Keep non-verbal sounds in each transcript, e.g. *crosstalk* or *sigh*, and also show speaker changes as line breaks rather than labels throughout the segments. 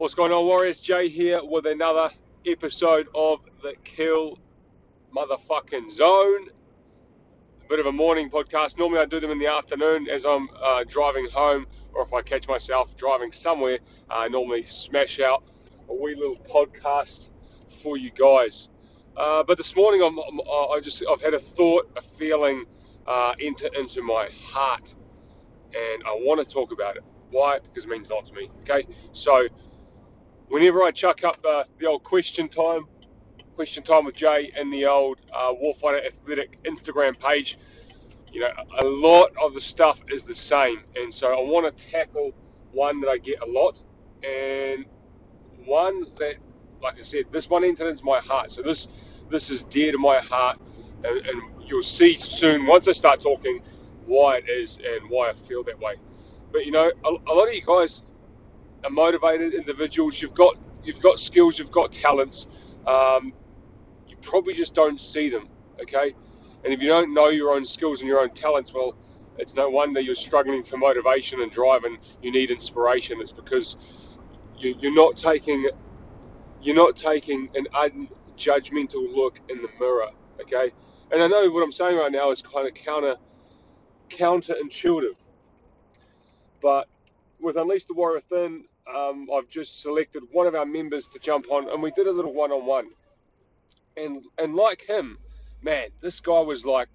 What's going on, Warriors? Jay here with another episode of the Kill Motherfucking Zone. A bit of a morning podcast. Normally, I do them in the afternoon as I'm uh, driving home, or if I catch myself driving somewhere. I normally smash out a wee little podcast for you guys. Uh, but this morning, I'm, I'm, I just I've had a thought, a feeling uh, enter into my heart, and I want to talk about it. Why? Because it means a lot to me. Okay, so whenever I chuck up uh, the old question time, question time with Jay and the old uh, Warfighter Athletic Instagram page, you know, a lot of the stuff is the same, and so I want to tackle one that I get a lot, and one that, like I said, this one entered my heart. So this this is dear to my heart, and, and you'll see soon once I start talking why it is and why I feel that way. But you know, a, a lot of you guys motivated individuals. You've got you've got skills, you've got talents. Um, you probably just don't see them. Okay, and if you don't know your own skills and your own talents, well, it's no wonder you're struggling for motivation and drive, and you need inspiration. It's because you, you're not taking you're not taking an unjudgmental look in the mirror. Okay, and I know what I'm saying right now is kind of counter counterintuitive, but with Unleash the Warrior Within, um, I've just selected one of our members to jump on, and we did a little one-on-one. And and like him, man, this guy was like,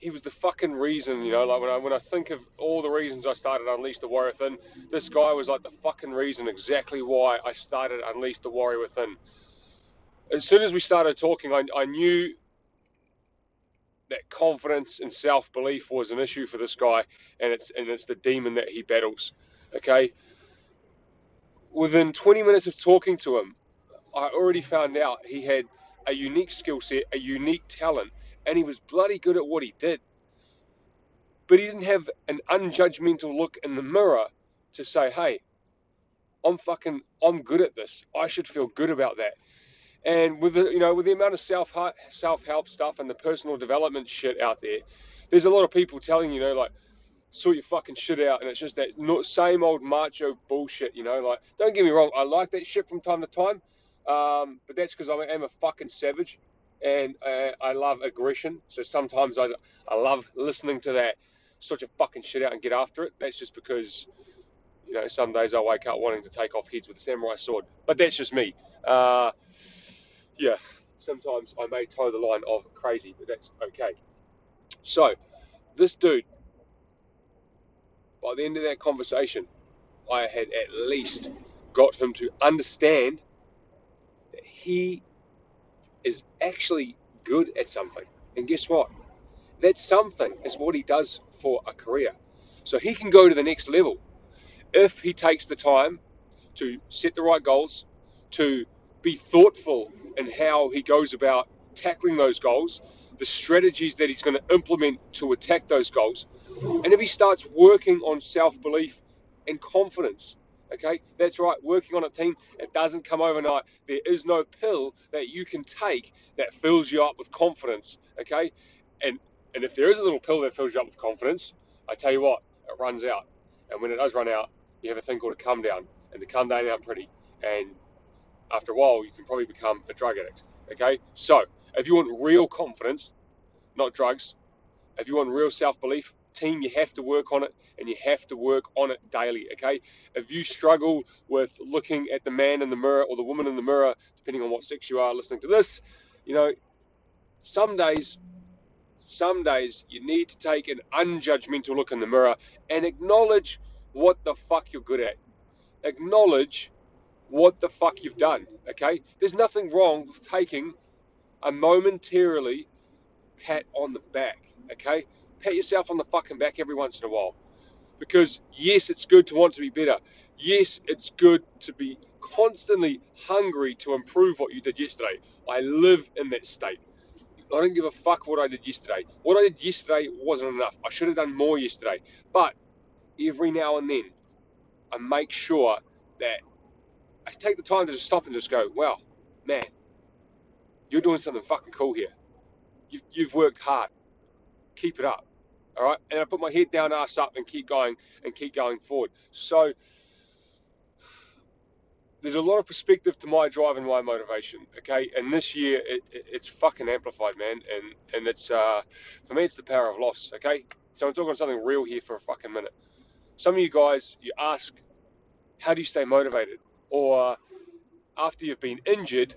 he was the fucking reason, you know. Like when I when I think of all the reasons I started Unleash the Warrior Within, this guy was like the fucking reason, exactly why I started Unleash the Warrior Within. As soon as we started talking, I, I knew that confidence and self belief was an issue for this guy, and it's and it's the demon that he battles. Okay. Within 20 minutes of talking to him, I already found out he had a unique skill set, a unique talent, and he was bloody good at what he did. But he didn't have an unjudgmental look in the mirror to say, "Hey, I'm fucking, I'm good at this. I should feel good about that." And with the you know with the amount of self self help stuff and the personal development shit out there, there's a lot of people telling you know like sort your fucking shit out, and it's just that same old macho bullshit. You know, like don't get me wrong, I like that shit from time to time, um, but that's because I am a fucking savage, and uh, I love aggression. So sometimes I I love listening to that sort your fucking shit out and get after it. That's just because you know some days I wake up wanting to take off heads with a samurai sword, but that's just me. Uh, yeah, sometimes I may toe the line of crazy, but that's okay. So, this dude, by the end of that conversation, I had at least got him to understand that he is actually good at something. And guess what? That something is what he does for a career. So he can go to the next level if he takes the time to set the right goals, to be thoughtful in how he goes about tackling those goals, the strategies that he's going to implement to attack those goals, and if he starts working on self belief and confidence. Okay, that's right. Working on a team, it doesn't come overnight. There is no pill that you can take that fills you up with confidence. Okay, and and if there is a little pill that fills you up with confidence, I tell you what, it runs out. And when it does run out, you have a thing called a come down, and the come down ain't pretty. And after a while, you can probably become a drug addict. Okay, so if you want real confidence, not drugs, if you want real self belief, team, you have to work on it and you have to work on it daily. Okay, if you struggle with looking at the man in the mirror or the woman in the mirror, depending on what sex you are listening to this, you know, some days. Some days you need to take an unjudgmental look in the mirror and acknowledge what the fuck you're good at. Acknowledge what the fuck you've done. Okay? There's nothing wrong with taking a momentarily pat on the back. Okay? Pat yourself on the fucking back every once in a while. Because yes, it's good to want to be better. Yes, it's good to be constantly hungry to improve what you did yesterday. I live in that state. I don't give a fuck what I did yesterday. What I did yesterday wasn't enough. I should have done more yesterday. But every now and then, I make sure that I take the time to just stop and just go, wow, man, you're doing something fucking cool here. You've, you've worked hard. Keep it up. All right. And I put my head down, ass up, and keep going and keep going forward. So, there's a lot of perspective to my drive and my motivation. Okay, and this year it, it, it's fucking amplified, man. And and it's uh, for me, it's the power of loss. Okay, so I'm talking something real here for a fucking minute. Some of you guys, you ask, how do you stay motivated? Or after you've been injured,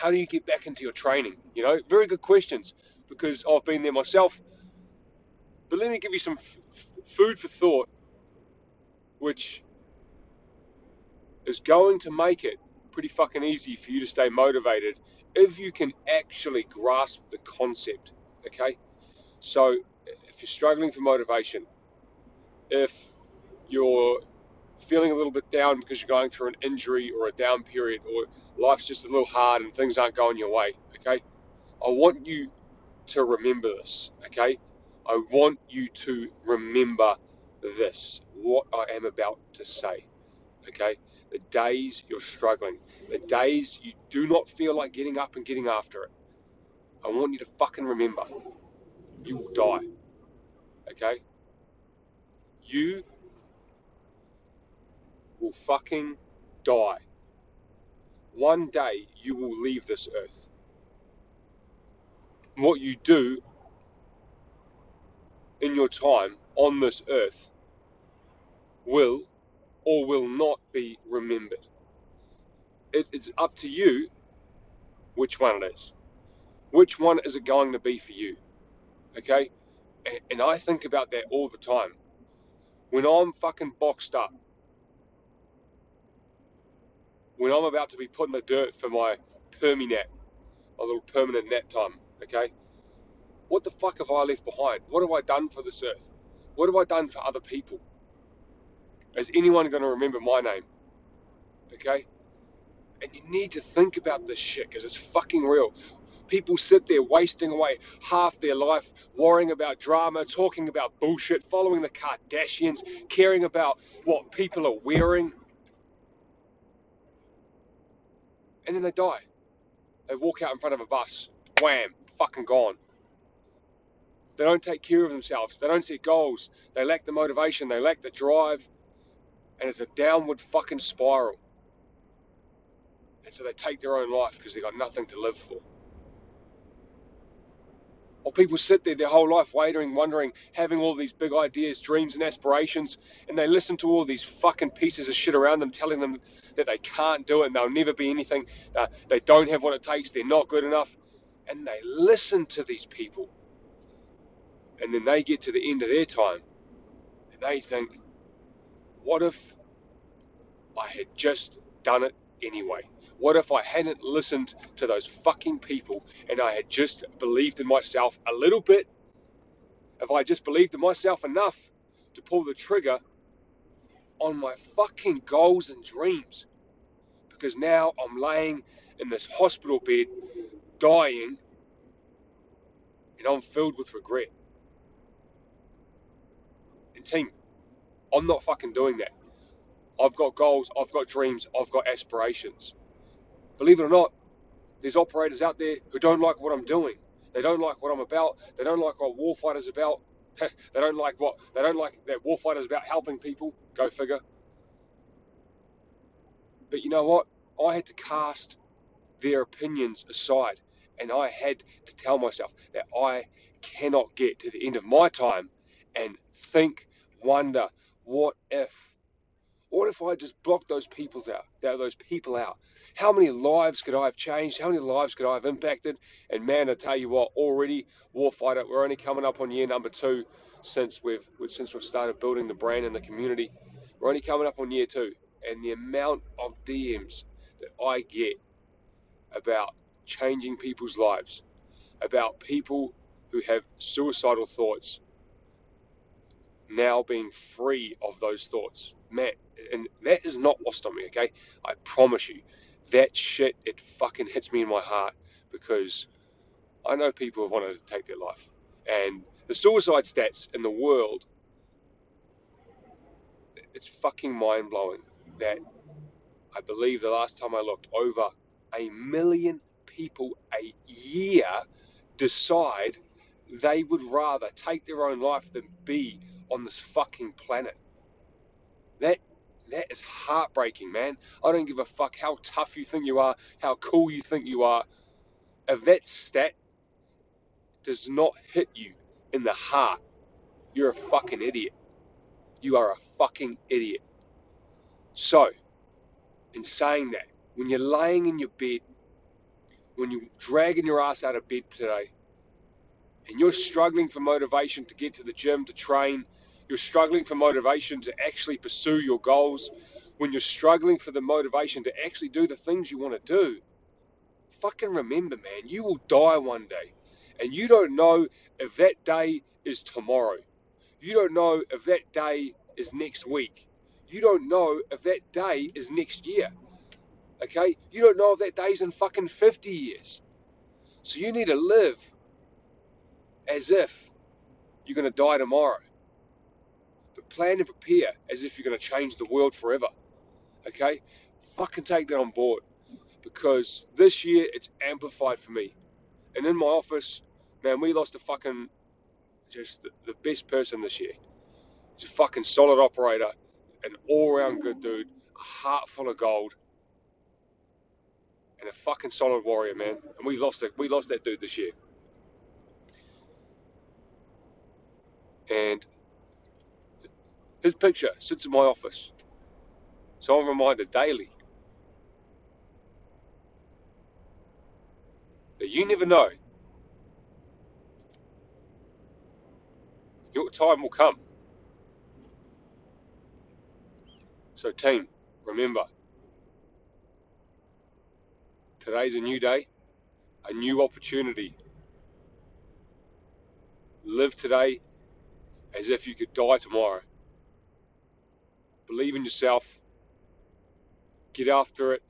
how do you get back into your training? You know, very good questions because I've been there myself. But let me give you some f- food for thought, which is going to make it pretty fucking easy for you to stay motivated if you can actually grasp the concept. Okay? So, if you're struggling for motivation, if you're feeling a little bit down because you're going through an injury or a down period or life's just a little hard and things aren't going your way, okay? I want you to remember this, okay? I want you to remember this, what I am about to say, okay? The days you're struggling, the days you do not feel like getting up and getting after it, I want you to fucking remember you will die, okay? You will fucking die. One day you will leave this earth. What you do in your time on this earth will or will not be remembered. It, it's up to you which one it is. Which one is it going to be for you? Okay? And, and I think about that all the time. When I'm fucking boxed up, when I'm about to be put in the dirt for my permi-nat, my little permanent nat time, okay? What the fuck have I left behind? What have I done for this earth? What have I done for other people? Is anyone going to remember my name? Okay? And you need to think about this shit because it's fucking real. People sit there wasting away half their life worrying about drama, talking about bullshit, following the Kardashians, caring about what people are wearing, and then they die. They walk out in front of a bus, wham, fucking gone. They don't take care of themselves. They don't set goals. They lack the motivation. They lack the drive. And it's a downward fucking spiral. And so they take their own life because they've got nothing to live for. Or people sit there their whole life waiting, wondering, having all these big ideas, dreams, and aspirations, and they listen to all these fucking pieces of shit around them telling them that they can't do it and they'll never be anything. Uh, they don't have what it takes. They're not good enough. And they listen to these people. And then they get to the end of their time and they think, what if I had just done it anyway? What if I hadn't listened to those fucking people and I had just believed in myself a little bit? If I just believed in myself enough to pull the trigger on my fucking goals and dreams. Because now I'm laying in this hospital bed dying and I'm filled with regret. And team, I'm not fucking doing that. I've got goals, I've got dreams, I've got aspirations believe it or not, there's operators out there who don't like what I'm doing. They don't like what I'm about. They don't like what Warfighter's about. *laughs* they don't like what they don't like that Warfighter's about helping people. Go figure. But you know what? I had to cast their opinions aside, and I had to tell myself that I cannot get to the end of my time and think, wonder, what if? What if I just blocked those people out? Those people out. How many lives could I have changed? How many lives could I have impacted? And man, I tell you what, already Warfighter, we're only coming up on year number two since we've since we've started building the brand and the community. We're only coming up on year two, and the amount of DMs that I get about changing people's lives, about people who have suicidal thoughts now being free of those thoughts. Man, and that is not lost on me, okay? I promise you. That shit, it fucking hits me in my heart because I know people have wanted to take their life. And the suicide stats in the world, it's fucking mind blowing that I believe the last time I looked, over a million people a year decide they would rather take their own life than be on this fucking planet. That that is heartbreaking, man. I don't give a fuck how tough you think you are, how cool you think you are. If that stat does not hit you in the heart, you're a fucking idiot. You are a fucking idiot. So, in saying that, when you're laying in your bed, when you're dragging your ass out of bed today, and you're struggling for motivation to get to the gym, to train, you're struggling for motivation to actually pursue your goals, when you're struggling for the motivation to actually do the things you want to do, fucking remember, man, you will die one day. And you don't know if that day is tomorrow. You don't know if that day is next week. You don't know if that day is next year. Okay? You don't know if that day's in fucking 50 years. So you need to live as if you're going to die tomorrow. Plan and prepare as if you're going to change the world forever. Okay? Fucking take that on board. Because this year it's amplified for me. And in my office, man, we lost a fucking just the, the best person this year. He's a fucking solid operator, an all round good dude, a heart full of gold, and a fucking solid warrior, man. And we lost it. We lost that dude this year. And his picture sits in my office. So I'm reminded daily that you never know. Your time will come. So, team, remember today's a new day, a new opportunity. Live today as if you could die tomorrow. Believe in yourself, get after it,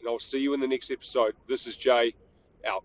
and I'll see you in the next episode. This is Jay, out.